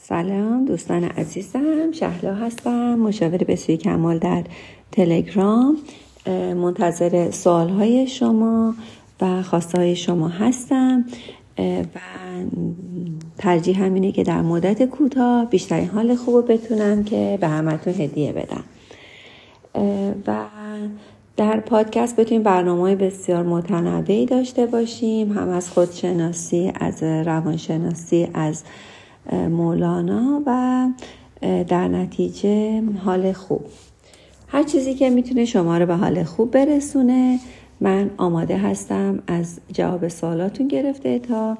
سلام دوستان عزیزم شهلا هستم مشاور بسیاری کمال در تلگرام. منتظر سوال های شما و خواسته های شما هستم. و ترجیح همینه که در مدت کوتاه بیشترین حال خوب بتونم که به همتون هدیه بدم. و در پادکست بتونیم برنامه بسیار متنوعی داشته باشیم. هم از خودشناسی از روانشناسی از مولانا و در نتیجه حال خوب. هر چیزی که می‌تونه شما رو به حال خوب برسونه من آماده هستم از جواب سوالاتون گرفته تا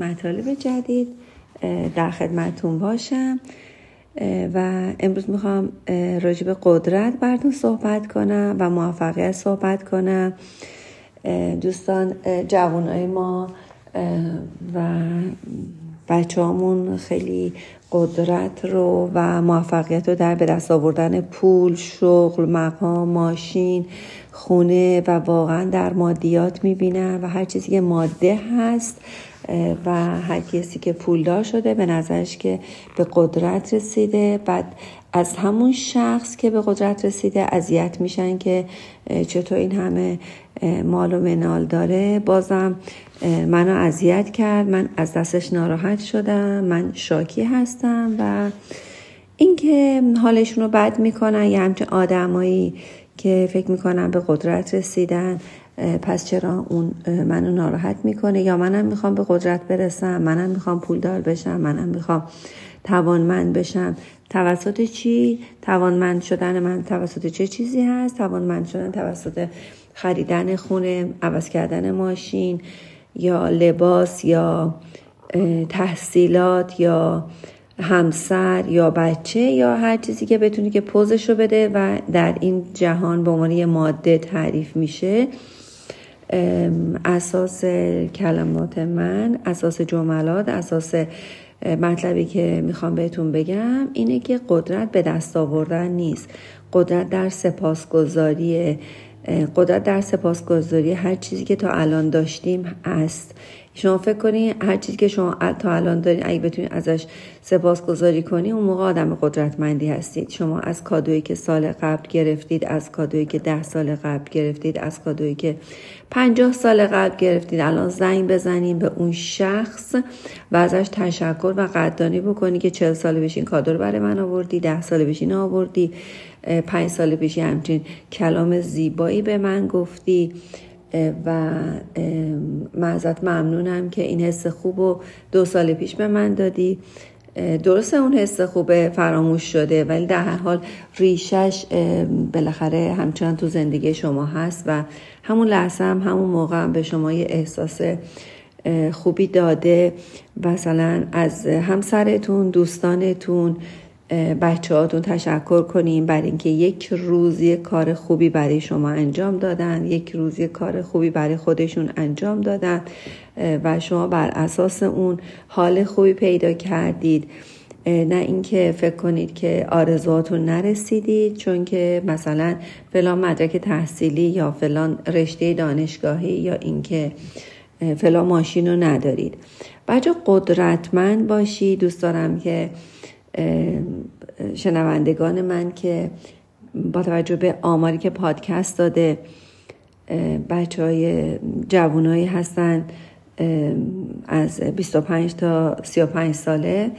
مطالب جدید در خدمتون باشم. و امروز می‌خوام راجع به قدرت براتون صحبت کنم و موفقیت صحبت کنم. دوستان جوانای ما و بچه همون خیلی قدرت رو و موفقیت رو در به دست آوردن پول، شغل، مقام، ماشین، خونه و واقعا در مادیات می‌بینن و هر چیزی که ماده هست و هر کسی که پولدار شده به نظرش که به قدرت رسیده. بعد از همون شخص که به قدرت رسیده اذیت میشن که چطور این همه مال و منال داره. بازم منو اذیت کرد. من از دستش ناراحت شدم. من شاکی هستم و اینکه حالشون رو بد می‌کنن یه همچین آدمایی که فکر می‌کنن به قدرت رسیدن پس چرا اون منو ناراحت می‌کنه؟ یا منم می‌خوام به قدرت برسم منم می‌خوام پولدار بشم منم می‌خوام توانمند بشم. توسط چی؟ توانمند شدن من توسط چه چیزی هست؟ توانمند شدن توسط خریدن خونه عوض کردن ماشین یا لباس یا تحصیلات یا همسر یا بچه یا هر چیزی که بتونی که پوزشو بده و در این جهان به عنوان یه ماده تعریف میشه اساس کلمات من اساس جملات اساس مطلبی که می‌خوام بهتون بگم اینه که قدرت به دست آوردن نیست. قدرت در سپاسگزاری قدرت در سپاسگزاری هر چیزی که تا الان داشتیم است شما فکر کنید هر چیزی که شما تا الان دارید اگه بتونید ازش سپاسگزاری کنی اون موقع آدم قدرتمندی هستید. شما از کادویی که سال قبل گرفتید از کادویی که ده سال قبل گرفتید از کادویی که پنجاه سال قبل گرفتید. الان زنگ بزنید به اون شخص و ازش تشکر و قدردانی بکنی که چل سال بشین کادو رو برای من آوردی ده سال بشین آوردی پنج سال پیش همچین کلام زیبایی به من گفتی. و ازت ممنونم که این حس خوب و دو سال پیش به من دادی. درسته اون حس خوب فراموش شده ولی در هر حال ریشش بالاخره همچنان تو زندگی شما هست و همون لحظه هم همون موقع هم به شما یه احساس خوبی داده. مثلا از همسرتون دوستانتون بچه هاتون تشکر کنیم بر اینکه یک روزی کار خوبی برای شما انجام دادن یک روزی کار خوبی برای خودشون انجام دادن و شما بر اساس اون حال خوبی پیدا کردید. نه اینکه فکر کنید که آرزوهاتون نرسیدید چون که مثلا فلان مدرک تحصیلی یا فلان رشته دانشگاهی یا اینکه فلان ماشین رو ندارید. بچه قدرتمند باشی. دوست دارم که شنوندگان من که با توجه به آماری که پادکست داده بچه های جوانایی هستن از 25 تا 35 ساله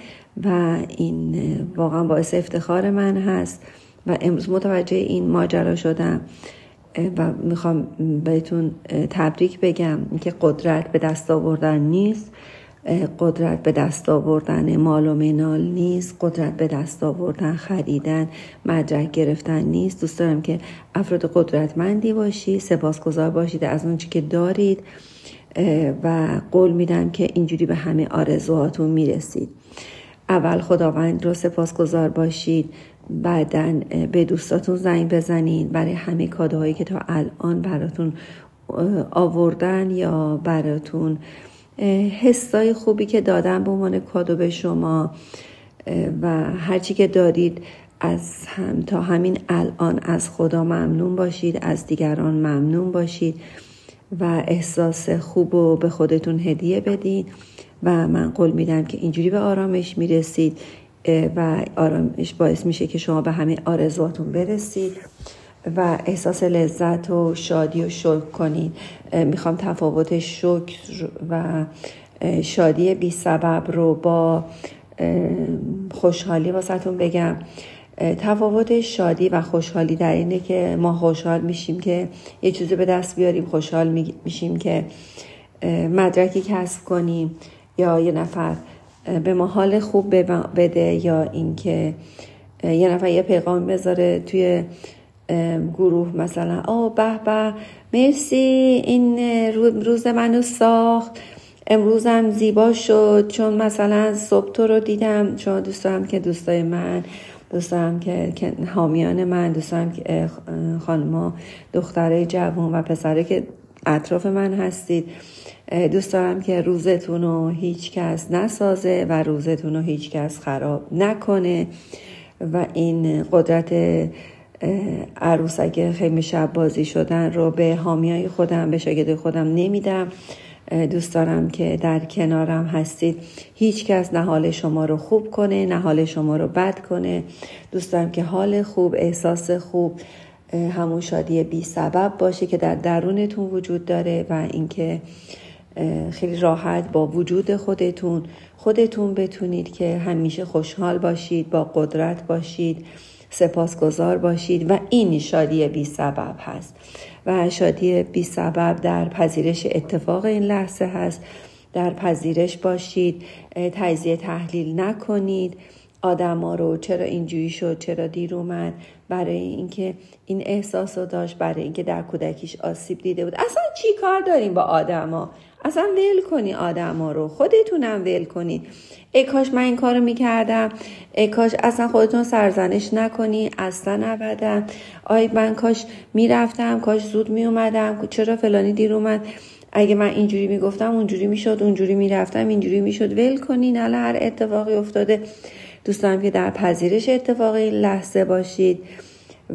و این واقعا باعث افتخار من هست و امروز متوجه این ماجرا شدم. و می‌خوام بهتون تبریک بگم که قدرت به دست آوردن نیست. قدرت به دست آوردن مال و منال نیست قدرت به دست آوردن خریدن مدرک گرفتن نیست. دوست دارم که افراد قدرتمندی باشی سپاسگزار باشید از اون که دارید و قول میدم که اینجوری به همه آرزوهاتون می‌رسید. اول خداوند رو سپاسگزار باشید. بعدا به دوستاتون زنگ بزنید. برای همه کادوهایی که تا الان براتون آوردن یا براتون حسای خوبی که دادم به عنوان کادو به شما و هرچی که دارید از هم تا همین الان از خدا ممنون باشید از دیگران ممنون باشید و احساس خوب رو به خودتون هدیه بدید و من قول میدم که اینجوری به آرامش می‌رسید و آرامش باعث میشه که شما به همه آرزواتون برسید. و احساس لذت و شادی و شکر کنید. می‌خوام تفاوت شکر و شادی بی سبب رو با خوشحالی واسهتون بگم. تفاوت شادی و خوشحالی در اینه که ما خوشحال میشیم که یه چیزی به دست بیاریم خوشحال میشیم که مدرکی کسب کنیم یا یه نفر به ما حال خوب بده یا اینکه یه نفر یه پیغام بذاره توی گروه مثلا آه به به مرسی این روز منو ساخت. امروزم زیبا شد چون مثلا صبح تو رو دیدم. چون دوست که دوستای من دوست که حامیان من دوست دارم که خانما دختره جوان و پسره که اطراف من هستید. دوست دارم که روزتون رو هیچ کس نسازه و روزتون رو هیچ کس خراب نکنه. و این قدرت عروسک خیلی شب بازی شدن رو به حامیای خودم به شاگرد خودم نمیدم. دوست دارم که در کنارم هستید. هیچ کس نه حال شما رو خوب کنه نه حال شما رو بد کنه. دوست دارم که حال خوب احساس خوب همون شادی بی سبب باشه که در درونتون وجود داره و اینکه خیلی راحت با وجود خودتون خودتون بتونید که همیشه خوشحال باشید با قدرت باشید. سپاسگزار باشید و این شادی بی سبب هست. و شادی بی سبب در پذیرش اتفاق این لحظه هست. در پذیرش باشید تجزیه تحلیل نکنید. آدما رو چرا اینجوری شد چرا دیر اومد؟ برای اینکه این احساس رو داشت برای اینکه در کودکیش آسیب دیده بود. اصلا چی کار داریم با آدما؟ اصلا ول کنی آدما رو. خودتونم ول کنید ای کاش من این کارو می‌کردم. ای کاش اصلا خودتون سرزنش نکنی. اصلا ابدا. آی من کاش می‌رفتم کاش زود میومدم چرا فلانی دیر اومد؟ اگه من اینجوری می‌گفتم اونجوری می‌شد اونجوری می‌رفتم اینجوری می‌شد. ول کنین حالا هر اتفاقی افتاده. دوست دارم که در پذیرش اتفاقی لحظه باشید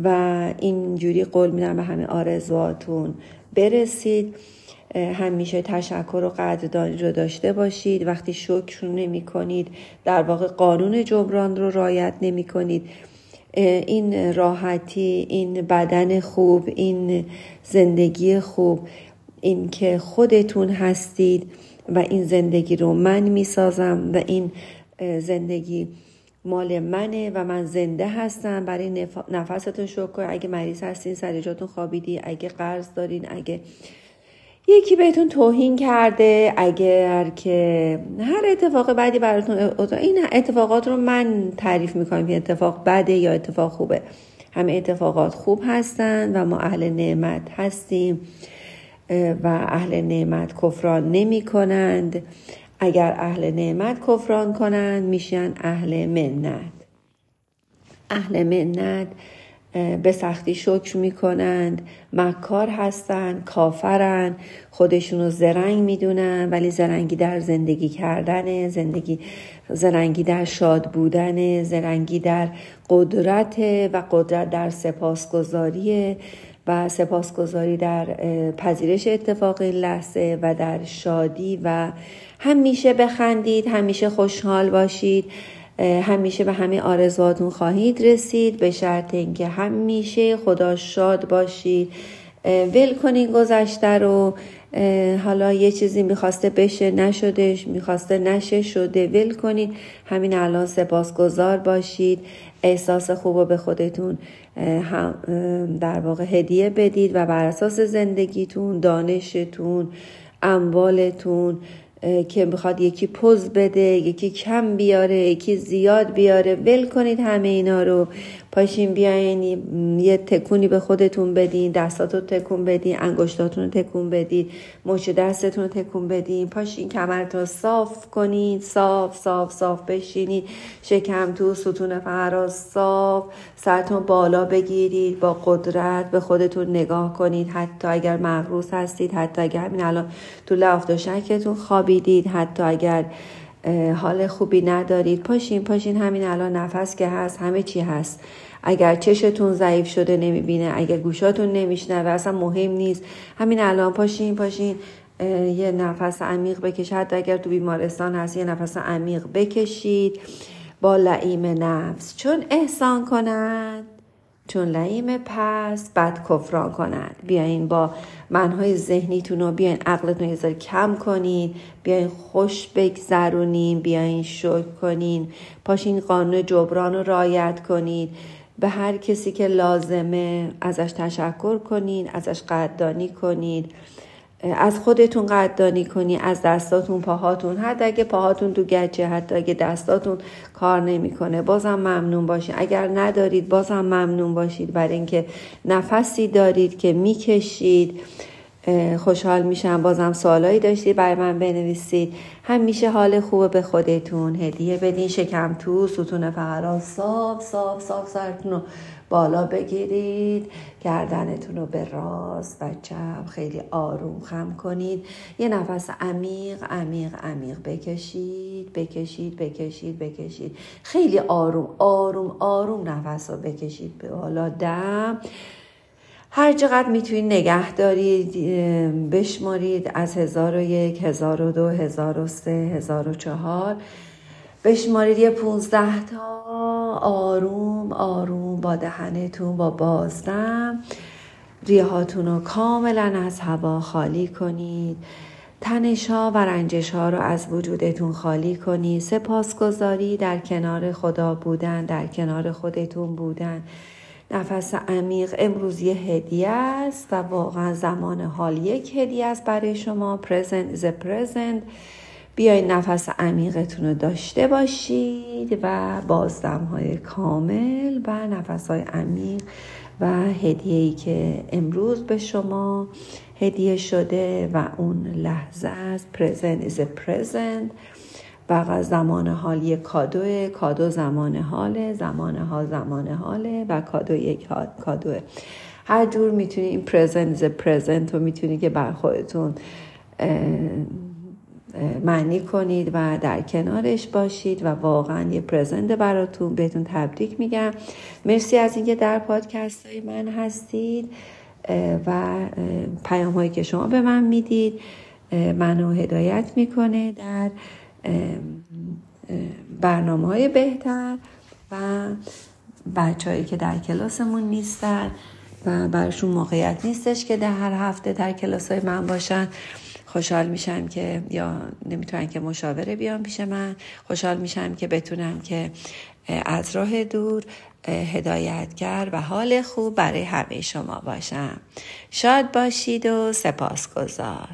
و اینجوری قول میدم به همه آرزواتون برسید. همیشه تشکر و قدردانی رو داشته باشید. وقتی شکر نمی کنید در واقع قانون جبران رو رایت نمی کنید. این راحتی این بدن خوب این زندگی خوب این که خودتون هستید و این زندگی رو من می سازم و این زندگی مال منه و من زنده هستم. برای نفستون شکر. اگه مریض هستین سر جاتون خوابیدی اگه قرض دارین اگه یکی بهتون توهین کرده اگر که هر اتفاق بعدی براتون این اتفاقات رو من تعریف می‌کنم که اتفاق بده یا اتفاق خوبه. همه اتفاقات خوب هستن و ما اهل نعمت هستیم و اهل نعمت کفران نمی کنند اگر اهل نعمت کفران کنند میشن اهل منت. اهل منت به سختی شکر می‌کنند مکار هستند کافرن خودشونو زرنگ می‌دونن ولی زرنگی در زندگی کردن زندگی زرنگی در شاد بودن زرنگی در قدرت و قدرت در سپاسگزاری و سپاسگزاری در پذیرش اتفاق لحظه و در شادی و همیشه بخندید همیشه خوشحال باشید همیشه به همه آرزواتون خواهید رسید به شرط اینکه همیشه خدا شاد باشید. ول کنین گذشته رو. حالا یه چیزی می‌خواسته بشه نشدش می‌خواسته نشه شده ول کنید. همین الان سپاسگزار باشید. احساس خوب رو به خودتون در واقع هدیه بدید و بر اساس زندگیتون دانشتون اموالتون که می‌خواد یکی پوز بده یکی کم بیاره یکی زیاد بیاره. ول کنید همه اینا رو. پاشین بیاین یه تکونی به خودتون بدین دستاتو تکون بدین انگشتاتون رو تکون بدید مچ دستتون رو تکون بدین. پاشین کمرتون صاف کنید صاف صاف صاف بشینید شکم تو ستون فراز صاف. سرتون بالا بگیرید با قدرت به خودتون نگاه کنید. حتی اگر مغروس هستید حتی اگر همین الان تو لفت و شکتون خوابیدید حتی اگر حال خوبی ندارید. پاشین پاشین همین الان نفس که هست همه چی هست. اگر چشتون ضعیف شده نمی‌بینه اگر گوشاتون نمیشنوه اصلا مهم نیست. همین الان پاشین پاشین یه نفس عمیق بکشید. حتی اگر تو بیمارستان هست یه نفس عمیق بکشید. با لعیم نفس. چون احسان کند. چون لعیم پس بد کفران کند. بیاین با منهای ذهنیتون رو بیاین عقلتون یه ذره کم کنین بیاین خوش بگذرونین بیاین شکر کنین پاشین قانون جبران رو رایت کنید به هر کسی که لازمه ازش تشکر کنین ازش قدردانی کنید از خودتون قدردانی کنی از دستاتون پاهاتون. حتی اگه پاهاتون تو گچه حتی اگه دستاتون کار نمی‌کنه بازم ممنون باشید اگر ندارید بازم ممنون باشید. برای اینکه نفسی دارید که می‌کشید خوشحال میشم. بازم سوالایی داشتید برای من بنویسید. همیشه حال خوبه به خودتون. هدیه بدین. شکم تو ستون فقرا. صاف صاف صاف سرتون بالا بگیرید گردنتون رو به راست و چپ خیلی آروم خم کنید. یه نفس عمیق عمیق عمیق بکشید بکشید بکشید بکشید. خیلی آروم آروم آروم نفس رو بکشید به بالا. دم. هر چقدر می‌تونید نگه دارید بشمارید از هزار و یک هزار و دو هزار و سه هزار و چهار. بشمارید یه پونزده تا. آروم آروم با دهنتون با بازدم. ریهاتون رو کاملا از هوا خالی کنید. تنش ها و رنجش ها رو از وجودتون خالی کنید. سپاسگزاری در کنار خدا بودن در کنار خودتون بودن. نفس عمیق امروز یه هدیه است و واقعا زمان حال یک هدیه است برای شما. Present is a بیاین نفس عمیقتون رو داشته باشید و بازدم های کامل و نفس های عمیق و هدیه ای که امروز به شما هدیه شده و اون لحظه است present is a present. و زمان حال یک کادو کادو زمان حاله زمان حال زمان حاله و کادو یک کادوه هر جور می‌تونی این پرزنت پرزنت رو می‌تونی که بر خودتون معنی کنید و در کنارش باشید و واقعا یه پرزنت براتون بهتون تبریک میگم. مرسی از اینکه در پادکست های من هستید و پیام هایی که شما به من می‌دید منو هدایت می‌کنه در برنامه های بهتر و بچههایی که در کلاسمون نیستن و برشون موقعیت نیستش که در هر هفته در کلاس های من باشن. خوشحال میشم که یا نمی‌تونن که مشاوره بیان پیش من. خوشحال میشم که بتونم که از راه دور هدایتگر و حال خوب برای همه شما باشم. شاد باشید و سپاسگزار